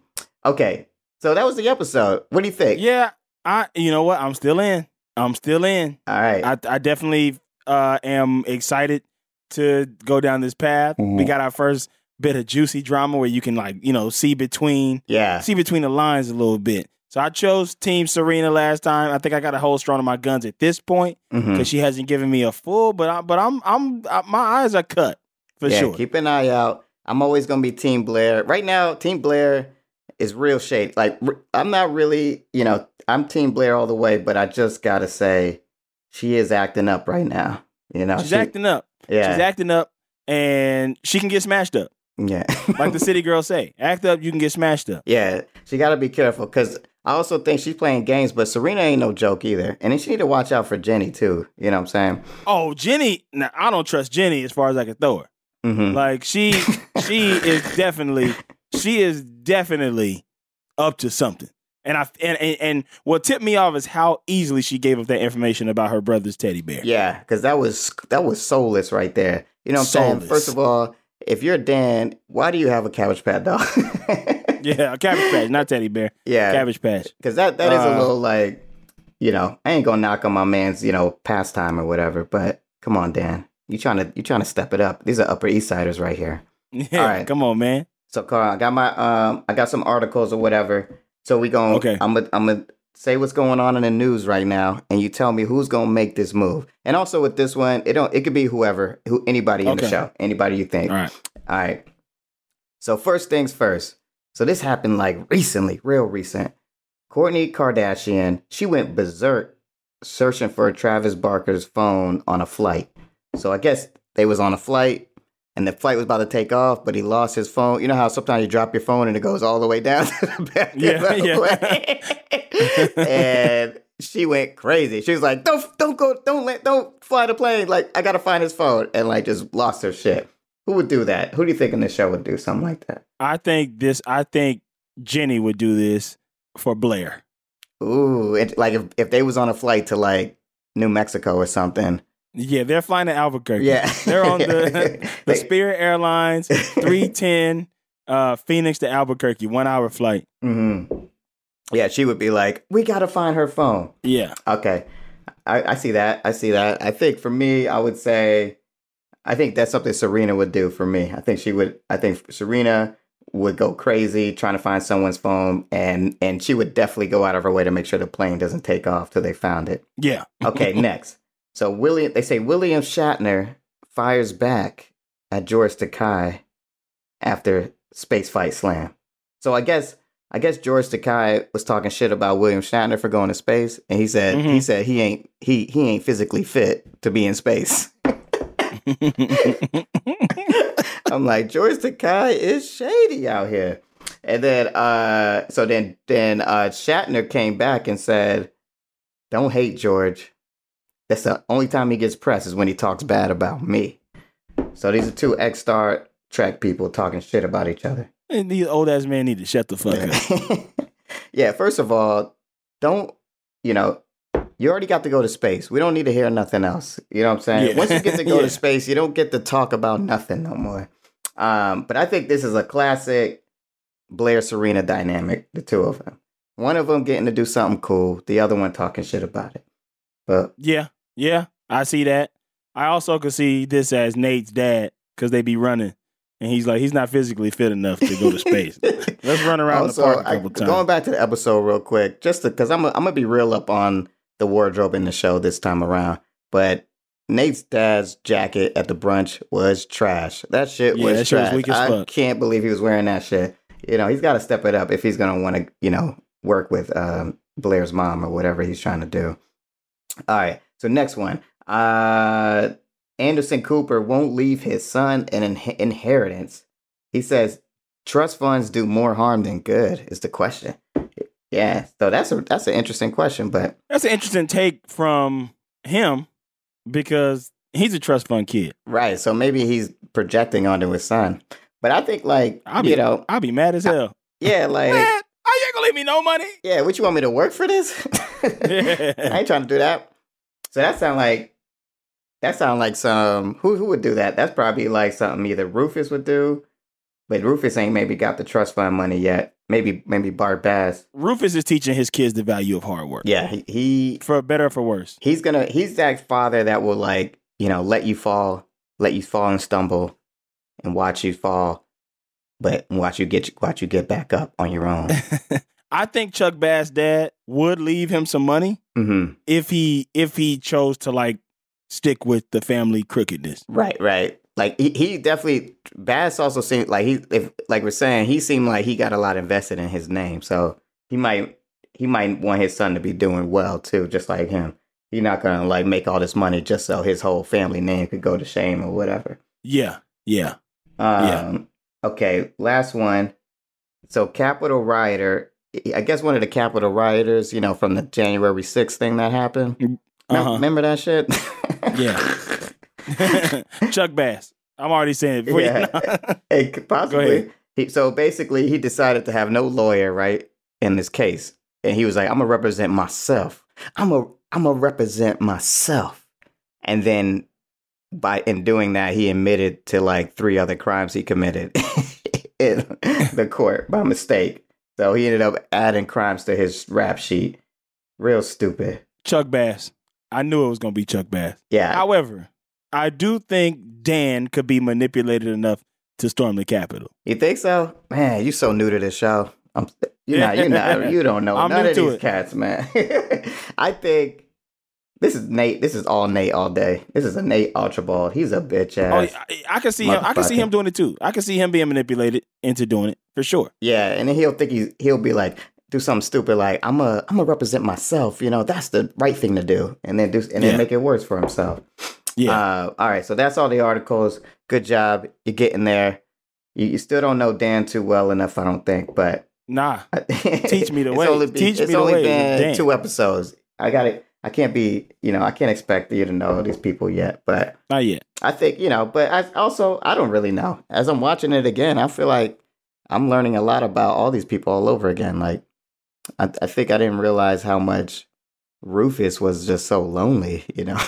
okay. So that was the episode. What do you think? yeah, I you know what? I'm still in. I'm still in. All right. I I definitely uh am excited to go down this path. We Mhm. got our first bit of juicy drama where you can like, you know, see between yeah. see between the lines a little bit. So I chose Team Serena last time. I think I got a hold strong on my guns at this point mm-hmm. because she hasn't given me a full. But I, but I'm I'm I, my eyes are cut for yeah, sure. Keep an eye out. I'm always gonna be Team Blair. Right now, Team Blair is real shade. Like I'm not really, you know, I'm Team Blair all the way, but I just gotta say, she is acting up right now. You know, She's she- acting up. Yeah, She's acting up, and she can get smashed up. Yeah, Like the city girls say, act up, you can get smashed up. yeah. She gotta be careful because I also think she's playing games, but Serena ain't no joke either. And then she need to watch out for Jenny too. You know what I'm saying? Oh, Jenny. Now I don't trust Jenny as far as I can throw her. hmm Like she she is definitely she is definitely up to something. And I and, and and what tipped me off is how easily she gave up that information about her brother's teddy bear. Yeah, because that was that was soulless right there. You know what I'm saying? First of all, if you're Dan, why do you have a cabbage patch doll? Yeah, a cabbage patch, not teddy bear. yeah, Cabbage patch. because that that is a Uh, little like, you know, I ain't gonna knock on my man's you know pastime or whatever, but come on, Dan, you trying to you trying to step it up. These are Upper East Siders right here. Yeah, All right. come on, man. So Carl, I got my um, I got some articles or whatever. So we going Okay. I'm gonna I'm gonna say what's going on in the news right now, and you tell me who's gonna make this move. And also with this one, it don't it could be whoever, who anybody in the show, anybody you think. All right. All right. So first things first. So this happened like recently, real recent. Kourtney Kardashian, she went berserk searching for Travis Barker's phone on a flight. So I guess they was on a flight and the flight was about to take off, but he lost his phone. You know how sometimes you drop your phone and it goes all the way down to the back Yeah, of the yeah. plane. and she went crazy. She was like, "Don't, don't go, don't let, don't fly the plane. Like, I gotta find his phone," and like just lost her shit. Who would do that? Who do you think in this show would do something like that? I think this. I think Jenny would do this for Blair. Ooh, it, like if, if they was on a flight to like New Mexico or something. Yeah, they're flying to Albuquerque. Yeah, they're on the the Spirit Airlines three ten uh, Phoenix to Albuquerque one hour flight. Mm-hmm. Yeah, she would be like, "We gotta find her phone." Yeah, Okay, I, I see that. I see that. I think for me, I would say, I think that's something Serena would do for me. I think she would. I think Serena would go crazy trying to find someone's phone, and and she would definitely go out of her way to make sure the plane doesn't take off till they found it. yeah. Okay, next. So William, they say William Shatner fires back at George Takei after space fight slam. So I guess I guess George Takei was talking shit about William Shatner for going to space, and he said he Mhm. said he ain't he he ain't physically fit to be in space. I'm like, George Takei is shady out here. And then uh so then then uh Shatner came back and said, Don't hate George. That's the only time he gets press is when he talks bad about me. So these are two ex Star Trek people talking shit about each other. And these old ass men need to shut the fuck up. yeah, first of all, don't you know, you already got to go to space. We don't need to hear nothing else. You know what I'm saying? Yeah. Once you get to go Yeah. to space, you don't get to talk about nothing no more. Um, but I think this is a classic Blair Serena dynamic, the two of them. One of them getting to do something cool, the other one talking shit about it. But Yeah, yeah, I see that. I also could see this as Nate's dad because they be running, and he's like, he's not physically fit enough to go to space. Let's run around Also, the park a I- couple times. Going back to the episode real quick, just because I'm, I'm gonna be real up on the wardrobe in the show this time around. But Nate's dad's jacket at the brunch was trash. That shit Yeah, was that shit was trash. weak as I fuck. can't believe he was wearing that shit. You know, he's got to step it up if he's gonna want to, you know, work with um, Blair's mom or whatever he's trying to do. All right, so next one. Uh, Anderson Cooper won't leave his son an in- inheritance. He says trust funds do more harm than good. Is the question. Yeah, so that's a that's an interesting question, but That's an interesting take from him because he's a trust fund kid. right. So maybe he's projecting onto his son, but I think like I'll be, you know, I'll be mad as hell. yeah, like Man, how you ain't gonna leave me no money? yeah. What you want me to work for this? I ain't trying to do that. So that sound like that sound like some who who would do that? That's probably like something either Rufus would do, but Rufus ain't maybe got the trust fund money yet. Maybe maybe Bart Bass. Rufus is teaching his kids the value of hard work. Yeah, he, he For better or for worse. he's gonna he's that father that will like you know let you fall, let you fall and stumble, and watch you fall, but watch you get watch you get back up on your own. I think Chuck Bass' dad would leave him some money hmm if he if he chose to like stick with the family crookedness. Right, right. Like he, he definitely Bass also seemed like he if like we're saying he seemed like he got a lot invested in his name, so he might he might want his son to be doing well too, just like him. He's not gonna like make all this money just so his whole family name could go to shame or whatever. Yeah, yeah. Um, Yeah. Okay, last one. So Capital rioter, I guess one of the Capitol rioters, you know, from the January 6th thing that happened. Uh-huh. Remember that shit? Yeah. Chuck Bass. I'm already saying it. before you Yeah. know. Possibly. He, so basically, he decided to have no lawyer, right, in this case, and he was like, "I'm gonna represent myself. I'm a, I'm gonna represent myself." And then, by in doing that, he admitted to like three other crimes he committed in the court by mistake. So he ended up adding crimes to his rap sheet. Real stupid. Chuck Bass. I knew it was going to be Chuck Bass. Yeah. However, I do think Dan could be manipulated enough to storm the Capitol. You think so? Man, you so new to this show. I'm, you're not, you're not, you don't know I'm none of these it. cats, man. I think this is Nate. This is all Nate all day. This is a Nate Archibald. He's a bitch ass. Oh, ass. I, I can see him. I can see him doing it too. I can see him being manipulated into doing it for sure. yeah, and then he'll think he's he'll be like do something stupid like I'm a I'm gonna represent myself. You know that's the right thing to do, and then do and then Yeah. make it worse for himself. Yeah. Uh, all right, so that's all the articles. Good job. You're getting there. You, you still don't know Dan too well enough, I don't think, but nah. Teach me the way. Teach it's me the only way. been two episodes. I got it. I can't be, you know, I can't expect you to know these people yet. But Not yet. I think, you know, but I also I don't really know. As I'm watching it again, I feel like I'm learning a lot about all these people all over again. Like I, I think I didn't realize how much Rufus was just so lonely, you know.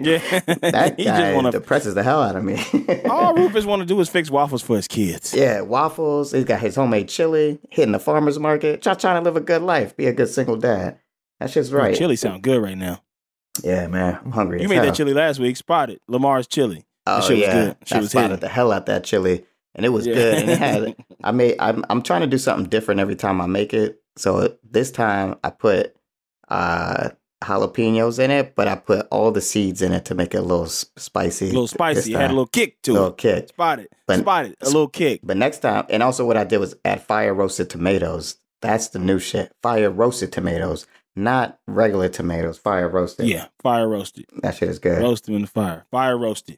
Yeah. that he guy just want to. depresses the hell out of me. All Rufus want to do is fix waffles for his kids. Yeah, waffles. He's got his homemade chili, hitting the farmer's market, try trying to live a good life, be a good single dad. That's just Oh, right. chili sound good right now. Yeah, man, I'm hungry. You made hell. that chili last week. Spotted Lamar's chili. Oh That shit was yeah, good. Shit I was spotted hitting. the hell out that chili, and it was Yeah. good. And it had. I made. I'm. I'm trying to do something different every time I make it. So this time I put uh jalapenos in it, but I put all the seeds in it to make it a little spicy. A little spicy. Had a little kick to little it. Little kick. Spotted. But- Spotted. A little kick. But next time, and also what I did was add fire roasted tomatoes. That's the new shit. Fire roasted tomatoes, not regular tomatoes. Fire roasted. Yeah. Fire roasted. that shit is good. Roast them in the fire. Fire roasted.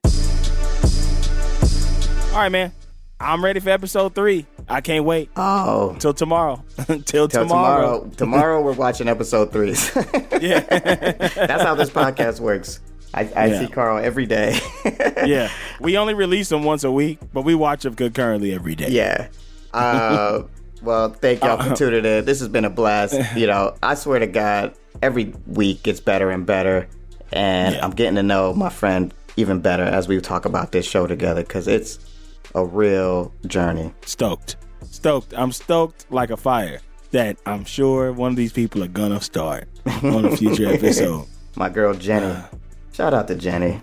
All right, man. I'm ready for episode three. I can't wait Oh, until tomorrow. Till tomorrow. tomorrow. Tomorrow we're watching episode three. Yeah. That's how this podcast works. I, I Yeah. see Carl every day. yeah. We only release them once a week, but we watch them concurrently every day. Yeah. Uh, well, thank y'all for tuning in. This has been a blast. You know, I swear to God, every week gets better and better, and Yeah. I'm getting to know my friend even better as we talk about this show together because it's a real journey. Stoked. Stoked. I'm stoked like a fire that I'm sure one of these people are gonna start on a future episode. My girl Jenny. Shout out to Jenny.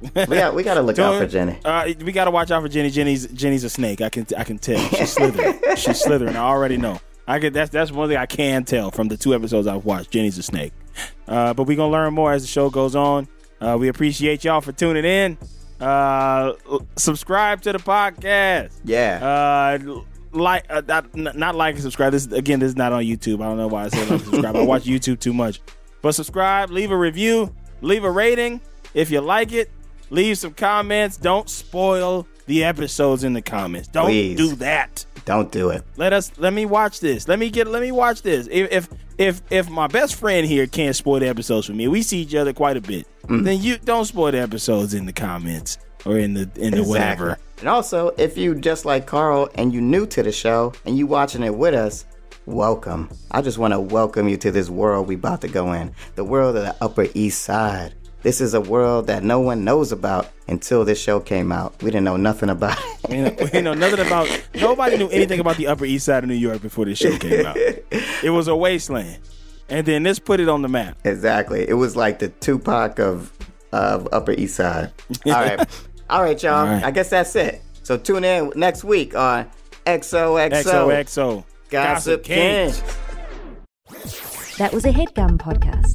We got we got to look out for Jenny. Uh, we gotta watch out for Jenny. Jenny's Jenny's a snake. I can I can tell. She's slithering. She's slithering. I already know. I get that's that's one thing I can tell from the two episodes I've watched. Jenny's a snake. Uh, but we're gonna learn more as the show goes on. Uh, we appreciate y'all for tuning in. Uh, subscribe to the podcast. Yeah. Uh, like, uh, not, not like and subscribe. This again, this is not on YouTube. I don't know why I said like and subscribe. I watch YouTube too much. But subscribe, leave a review, leave a rating if you like it. Leave some comments. Don't spoil the episodes in the comments. Don't Please. do that. Don't do it. Let us. Let me watch this. Let me get. Let me watch this. If if if, if my best friend here can't spoil the episodes for me, we see each other quite a bit. Mm. Then you don't spoil the episodes in the comments or in the in the whatever. And also, if you just like Carl and you new to the show and you watching it with us, welcome. I just want to welcome you to this world we about to go in. The world of the Upper East Side. This is a world that no one knows about until this show came out. We didn't know nothing about it. We know, we know nothing about. Nobody knew anything about the Upper East Side of New York before this show came out. It was a wasteland, and then this put it on the map. exactly. It was like the Tupac of of Upper East Side. All right. All right, y'all. All right. I guess that's it. So tune in next week on XOXO XOXO Gossip King. That was a headgum podcast.